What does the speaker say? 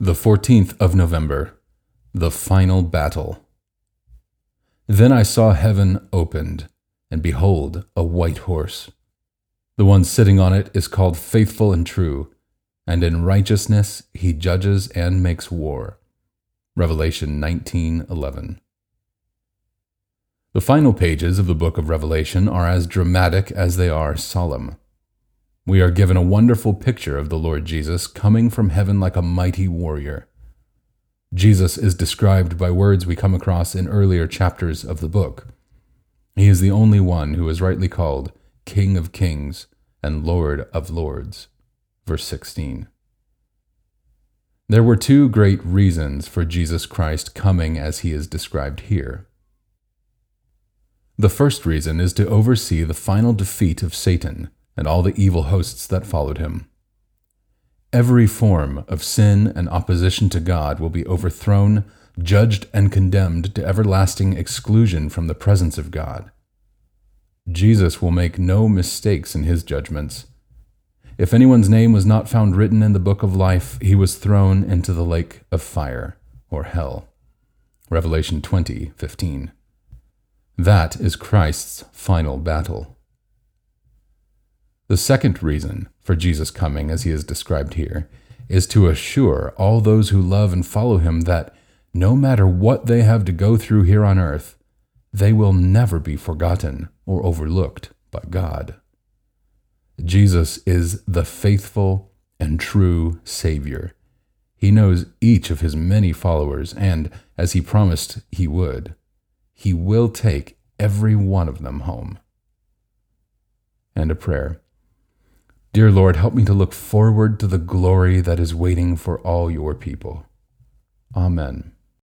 The 14th of November, the final battle. Then I saw heaven opened, and behold, a white horse. The one sitting on it is called Faithful and True, and in righteousness he judges and makes war. Revelation 19:11. The final pages of the book of Revelation are as dramatic as they are solemn. We are given a wonderful picture of the Lord Jesus coming from heaven like a mighty warrior. Jesus is described by words we come across in earlier chapters of the book. He is the only one who is rightly called King of Kings and Lord of Lords. Verse 16. There were two great reasons for Jesus Christ coming as he is described here. The first reason is to oversee the final defeat of Satan and all the evil hosts that followed him. Every form of sin and opposition to God will be overthrown, judged, and condemned to everlasting exclusion from the presence of God. Jesus will make no mistakes in his judgments. If anyone's name was not found written in the book of life, he was thrown into the lake of fire, or hell. Revelation 20:15. That is Christ's final battle. The second reason for Jesus coming, as he is described here, is to assure all those who love and follow him that no matter what they have to go through here on earth, they will never be forgotten or overlooked by God. Jesus is the faithful and true Savior. He knows each of his many followers, and as he promised he would, he will take every one of them home. And a prayer. Dear Lord, help me to look forward to the glory that is waiting for all your people. Amen.